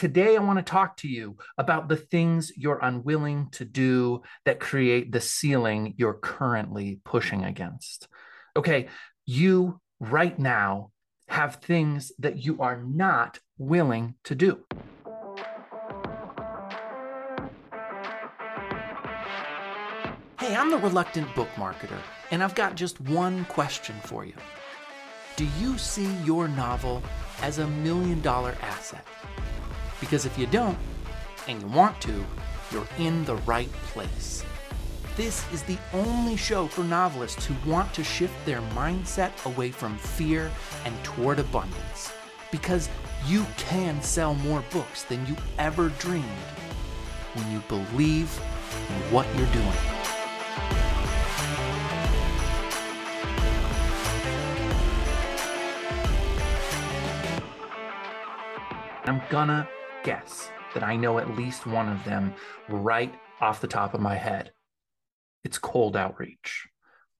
today I want to talk to you about the things you're unwilling to do that create the ceiling you're currently pushing against. Okay, you right now have things that you are not willing to do. Hey, I'm the reluctant book marketer, and I've got just one question for you. Do you see your novel as a million dollar asset? Because if you don't, and you want to, you're in the right place. This is the only show for novelists who want to shift their mindset away from fear and toward abundance. Because you can sell more books than you ever dreamed when you believe in what you're doing. I'm gonna guess that I know at least one of them right off the top of my head. It's cold outreach.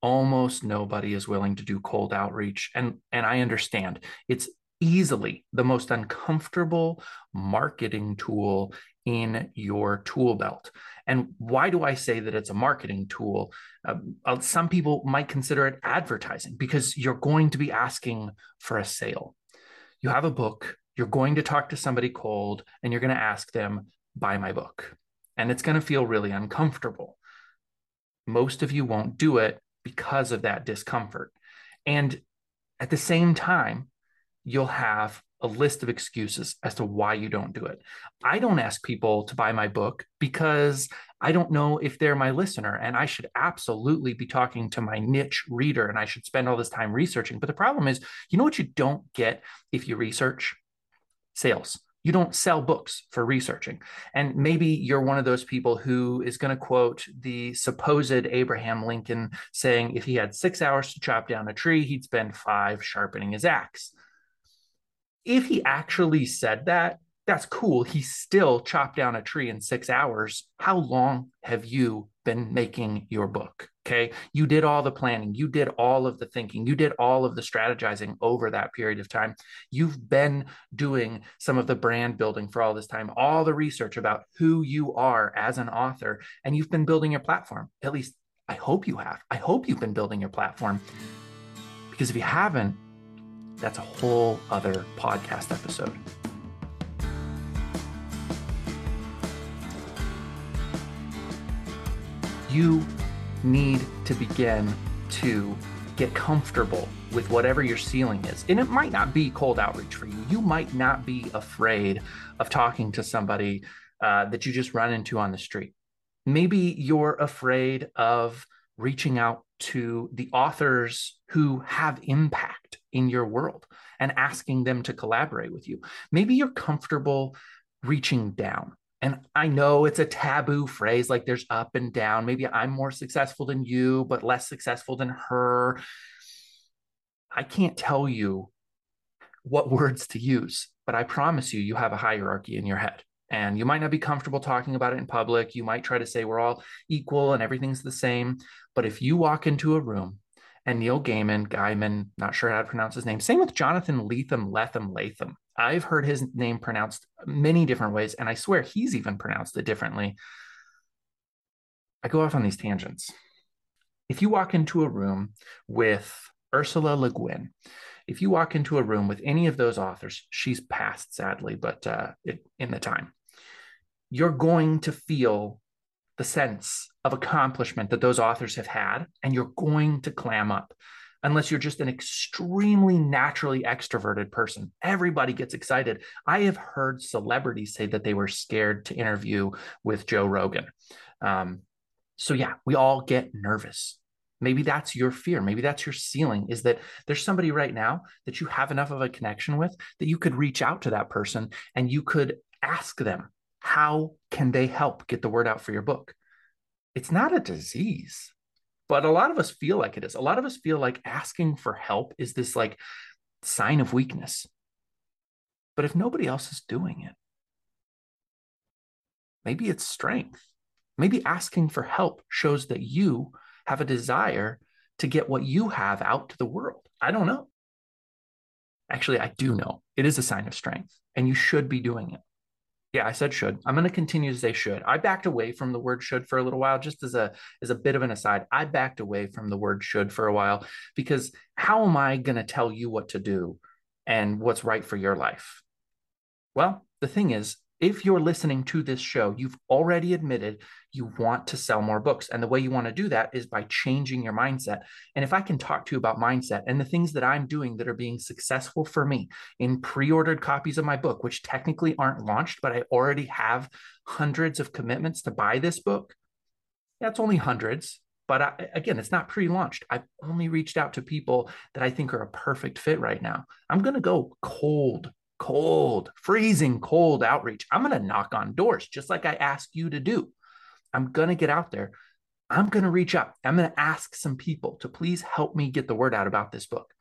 Almost nobody is willing to do cold outreach. And, and I understand it's easily the most uncomfortable marketing tool in your tool belt. And why do I say that it's a marketing tool? Um, uh, some people might consider it advertising because you're going to be asking for a sale. You have a book, you're going to talk to somebody cold, and you're going to ask them, buy my book. And it's going to feel really uncomfortable. Most of you won't do it because of that discomfort. And at the same time, you'll have a list of excuses as to why you don't do it. I don't ask people to buy my book because I don't know if they're my listener and I should absolutely be talking to my niche reader and I should spend all this time researching. But the problem is, you know what you don't get if you research? Sales. You don't sell books for researching. And maybe you're one of those people who is going to quote the supposed Abraham Lincoln saying, if he had six hours to chop down a tree, he'd spend five sharpening his axe if he actually said that, that's cool. He still chopped down a tree in six hours. How long have you been making your book? Okay. You did all the planning, you did all of the thinking, you did all of the strategizing over that period of time. You've been doing some of the brand building for all this time, all the research about who you are as an author, and you've been building your platform. At least I hope you have. I hope you've been building your platform. Because if you haven't, that's a whole other podcast episode. You need to begin to get comfortable with whatever your ceiling is. And it might not be cold outreach for you. You might not be afraid of talking to somebody uh, that you just run into on the street. Maybe you're afraid of reaching out to the authors who have impact in your world and asking them to collaborate with you. Maybe you're comfortable reaching down. And I know it's a taboo phrase, like there's up and down. Maybe I'm more successful than you, but less successful than her. I can't tell you what words to use, but I promise you, you have a hierarchy in your head. And you might not be comfortable talking about it in public. You might try to say we're all equal and everything's the same. But if you walk into a room and Neil Gaiman, Gaiman, not sure how to pronounce his name. Same with Jonathan Lethem, Lethem, Latham. I've heard his name pronounced many different ways, and I swear he's even pronounced it differently. I go off on these tangents. If you walk into a room with Ursula Le Guin, if you walk into a room with any of those authors, she's passed sadly, but uh, it, in the time, you're going to feel the sense of accomplishment that those authors have had, and you're going to clam up unless you're just an extremely naturally extroverted person. Everybody gets excited. I have heard celebrities say that they were scared to interview with Joe Rogan. Um, so, yeah, we all get nervous. Maybe that's your fear. Maybe that's your ceiling is that there's somebody right now that you have enough of a connection with that you could reach out to that person and you could ask them how can they help get the word out for your book? It's not a disease, but a lot of us feel like it is. A lot of us feel like asking for help is this like sign of weakness. But if nobody else is doing it, maybe it's strength. Maybe asking for help shows that you have a desire to get what you have out to the world. I don't know. Actually, I do know. It is a sign of strength, and you should be doing it. Yeah, I said should. I'm going to continue to say should. I backed away from the word should for a little while, just as a as a bit of an aside. I backed away from the word should for a while because how am I going to tell you what to do and what's right for your life? Well, the thing is, if you're listening to this show, you've already admitted you want to sell more books. And the way you want to do that is by changing your mindset. And if I can talk to you about mindset and the things that I'm doing that are being successful for me in pre ordered copies of my book, which technically aren't launched, but I already have hundreds of commitments to buy this book. That's only hundreds. But I, again, it's not pre launched. I've only reached out to people that I think are a perfect fit right now. I'm going to go cold cold, freezing cold outreach. I'm going to knock on doors just like I asked you to do. I'm going to get out there. I'm going to reach out. I'm going to ask some people to please help me get the word out about this book.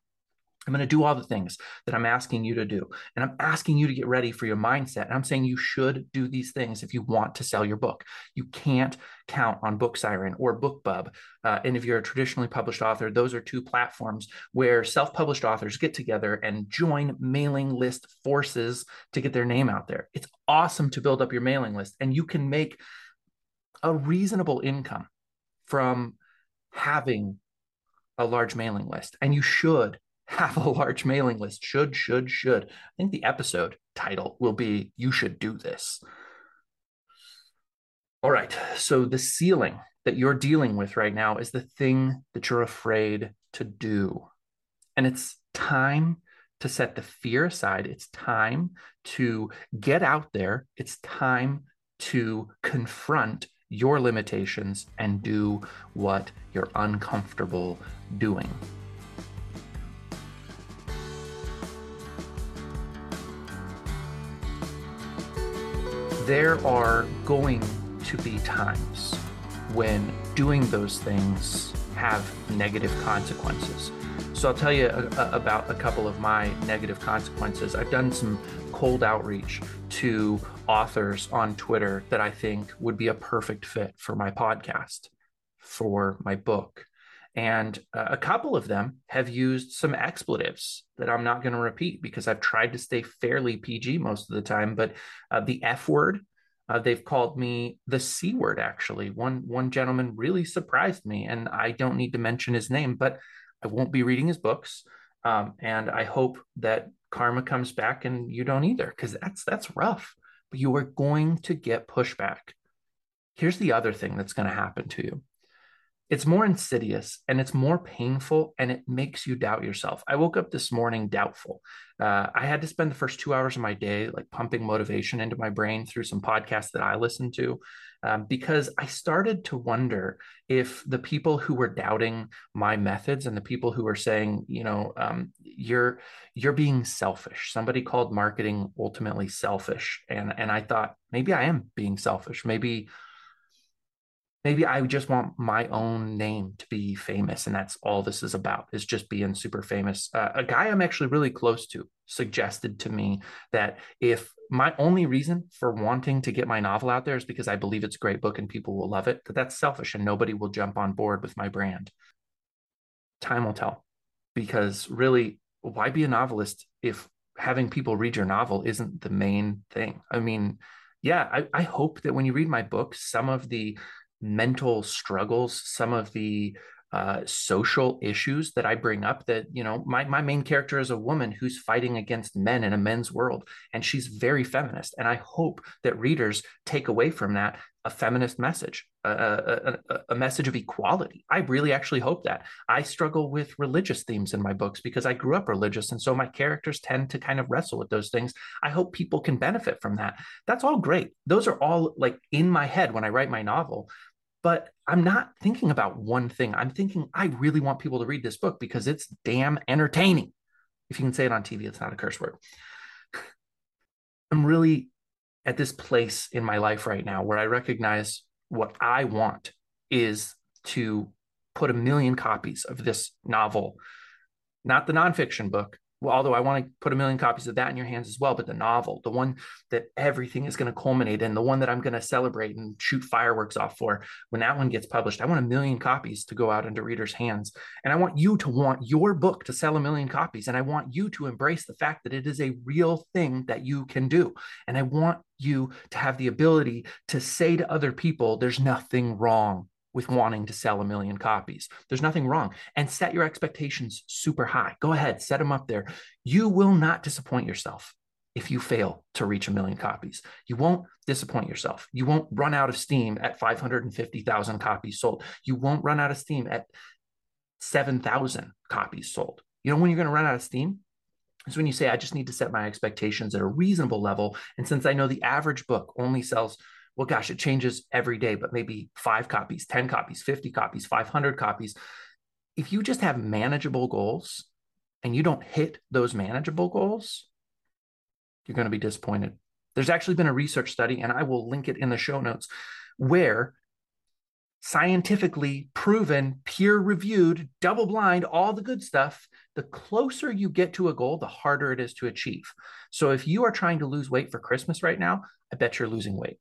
I'm going to do all the things that I'm asking you to do. And I'm asking you to get ready for your mindset. And I'm saying you should do these things if you want to sell your book. You can't count on Book Siren or BookBub. Uh, and if you're a traditionally published author, those are two platforms where self published authors get together and join mailing list forces to get their name out there. It's awesome to build up your mailing list, and you can make a reasonable income from having a large mailing list. And you should have a large mailing list. Should, should, should. I think the episode title will be You Should Do This. All right. So the ceiling that you're dealing with right now is the thing that you're afraid to do. And it's time to set the fear aside. It's time to get out there. It's time to confront your limitations and do what you're uncomfortable doing. There are going to be times when doing those things have negative consequences. So I'll tell you a, a, about a couple of my negative consequences. I've done some cold outreach to authors on Twitter that I think would be a perfect fit for my podcast, for my book. And uh, a couple of them have used some expletives that I'm not going to repeat because I've tried to stay fairly PG most of the time. But uh, the F word, uh, they've called me the C word, actually. One, one gentleman really surprised me, and I don't need to mention his name, but I won't be reading his books. Um, and I hope that karma comes back and you don't either, because that's that's rough. But you are going to get pushback. Here's the other thing that's going to happen to you it's more insidious and it's more painful and it makes you doubt yourself. I woke up this morning doubtful. Uh, I had to spend the first two hours of my day like pumping motivation into my brain through some podcasts that I listened to um, because I started to wonder if the people who were doubting my methods and the people who were saying, you know, um, you're you're being selfish. Somebody called marketing ultimately selfish, and and I thought maybe I am being selfish. Maybe maybe I just want my own name to be famous, and that's all this is about is just being super famous. Uh, a guy I'm actually really close to suggested to me that if my only reason for wanting to get my novel out there is because I believe it's a great book and people will love it, that that's selfish and nobody will jump on board with my brand. Time will tell, because really, why be a novelist if having people read your novel isn't the main thing? I mean, yeah, I, I hope that when you read my book, some of the mental struggles, some of the uh, social issues that I bring up. That you know, my my main character is a woman who's fighting against men in a men's world, and she's very feminist. And I hope that readers take away from that a feminist message, a, a, a, a message of equality. I really actually hope that. I struggle with religious themes in my books because I grew up religious, and so my characters tend to kind of wrestle with those things. I hope people can benefit from that. That's all great. Those are all like in my head when I write my novel but I'm not thinking about one thing. I'm thinking I really want people to read this book because it's damn entertaining. If you can say it on TV, it's not a curse word. I'm really at this place in my life right now where I recognize what I want is to put a million copies of this novel, not the nonfiction book, well, although I want to put a million copies of that in your hands as well, but the novel, the one that everything is going to culminate in, the one that I'm going to celebrate and shoot fireworks off for, when that one gets published, I want a million copies to go out into readers' hands. And I want you to want your book to sell a million copies. And I want you to embrace the fact that it is a real thing that you can do. And I want you to have the ability to say to other people, there's nothing wrong with wanting to sell a million copies. There's nothing wrong. And set your expectations super high. Go ahead, set them up there. You will not disappoint yourself if you fail to reach a million copies. You won't disappoint yourself. You won't run out of steam at 550,000 copies sold. You won't run out of steam at 7,000 copies sold. You know when you're going to run out of steam? Is when you say, I just need to set my expectations at a reasonable level. And since I know the average book only sells well, gosh, it changes every day, but maybe five copies, 10 copies, 50 copies, 500 copies. If you just have manageable goals and you don't hit those manageable goals, you're going to be disappointed. There's actually been a research study, and I will link it in the show notes, where scientifically proven, peer reviewed, double blind, all the good stuff, the closer you get to a goal, the harder it is to achieve. So if you are trying to lose weight for Christmas right now, I bet you're losing weight.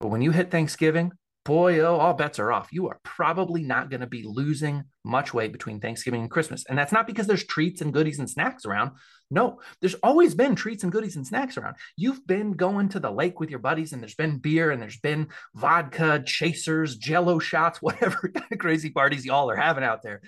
But when you hit Thanksgiving, boy, oh, all bets are off. You are probably not going to be losing much weight between Thanksgiving and Christmas. And that's not because there's treats and goodies and snacks around. No, there's always been treats and goodies and snacks around. You've been going to the lake with your buddies, and there's been beer and there's been vodka, chasers, jello shots, whatever kind of crazy parties y'all are having out there.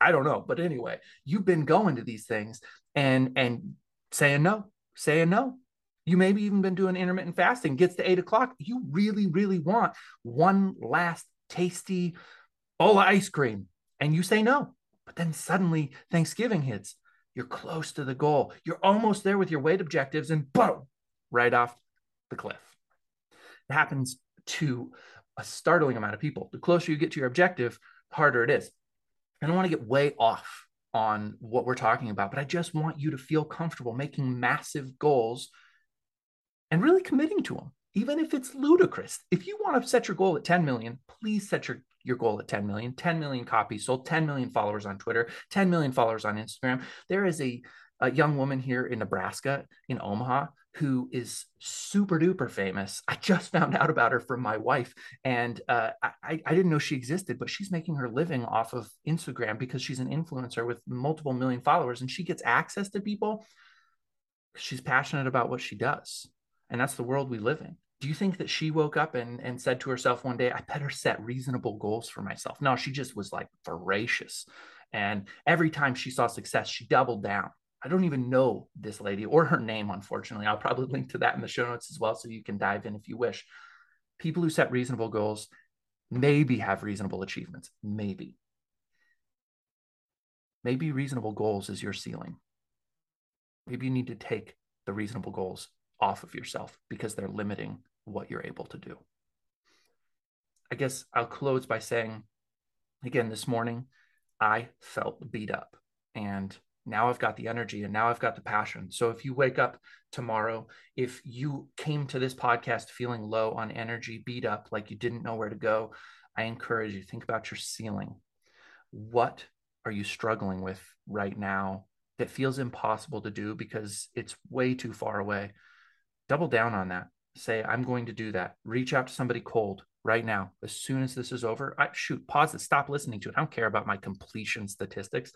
I don't know. But anyway, you've been going to these things and and saying no, saying no, you maybe even been doing intermittent fasting, gets to eight o'clock. You really, really want one last tasty bowl of ice cream. And you say no. But then suddenly Thanksgiving hits. You're close to the goal. You're almost there with your weight objectives, and boom, right off the cliff. It happens to a startling amount of people. The closer you get to your objective, the harder it is. I don't want to get way off on what we're talking about, but I just want you to feel comfortable making massive goals and really committing to them, even if it's ludicrous. If you want to set your goal at 10 million, please set your, your goal at 10 million, 10 million copies sold, 10 million followers on Twitter, 10 million followers on Instagram. There is a, a young woman here in Nebraska, in Omaha, who is super duper famous. I just found out about her from my wife, and uh, I, I didn't know she existed, but she's making her living off of Instagram because she's an influencer with multiple million followers, and she gets access to people. She's passionate about what she does. And that's the world we live in. Do you think that she woke up and, and said to herself one day, I better set reasonable goals for myself? No, she just was like voracious. And every time she saw success, she doubled down. I don't even know this lady or her name, unfortunately. I'll probably link to that in the show notes as well, so you can dive in if you wish. People who set reasonable goals maybe have reasonable achievements, maybe. Maybe reasonable goals is your ceiling. Maybe you need to take the reasonable goals off of yourself because they're limiting what you're able to do. I guess I'll close by saying again, this morning, I felt beat up and now I've got the energy and now I've got the passion. So if you wake up tomorrow, if you came to this podcast feeling low on energy, beat up, like you didn't know where to go, I encourage you think about your ceiling. What are you struggling with right now that feels impossible to do because it's way too far away? Double down on that. Say, I'm going to do that. Reach out to somebody cold right now. As soon as this is over, I shoot, pause it, stop listening to it. I don't care about my completion statistics.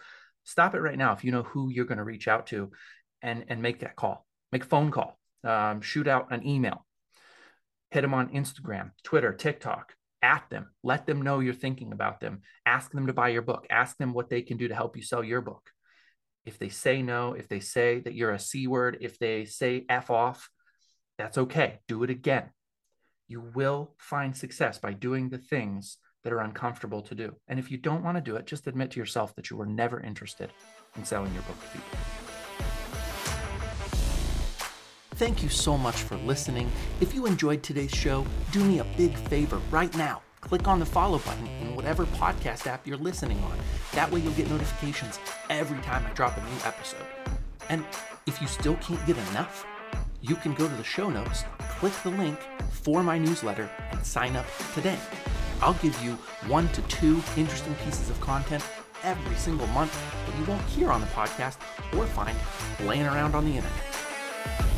Stop it right now if you know who you're going to reach out to and, and make that call. Make a phone call. Um, shoot out an email. Hit them on Instagram, Twitter, TikTok. At them. Let them know you're thinking about them. Ask them to buy your book. Ask them what they can do to help you sell your book. If they say no, if they say that you're a C word, if they say F off, that's okay. Do it again. You will find success by doing the things that are uncomfortable to do. And if you don't want to do it, just admit to yourself that you were never interested in selling your book to people. Thank you so much for listening. If you enjoyed today's show, do me a big favor right now. Click on the follow button in whatever podcast app you're listening on. That way, you'll get notifications every time I drop a new episode. And if you still can't get enough, you can go to the show notes, click the link for my newsletter, and sign up today. I'll give you one to two interesting pieces of content every single month that you won't hear on the podcast or find laying around on the internet.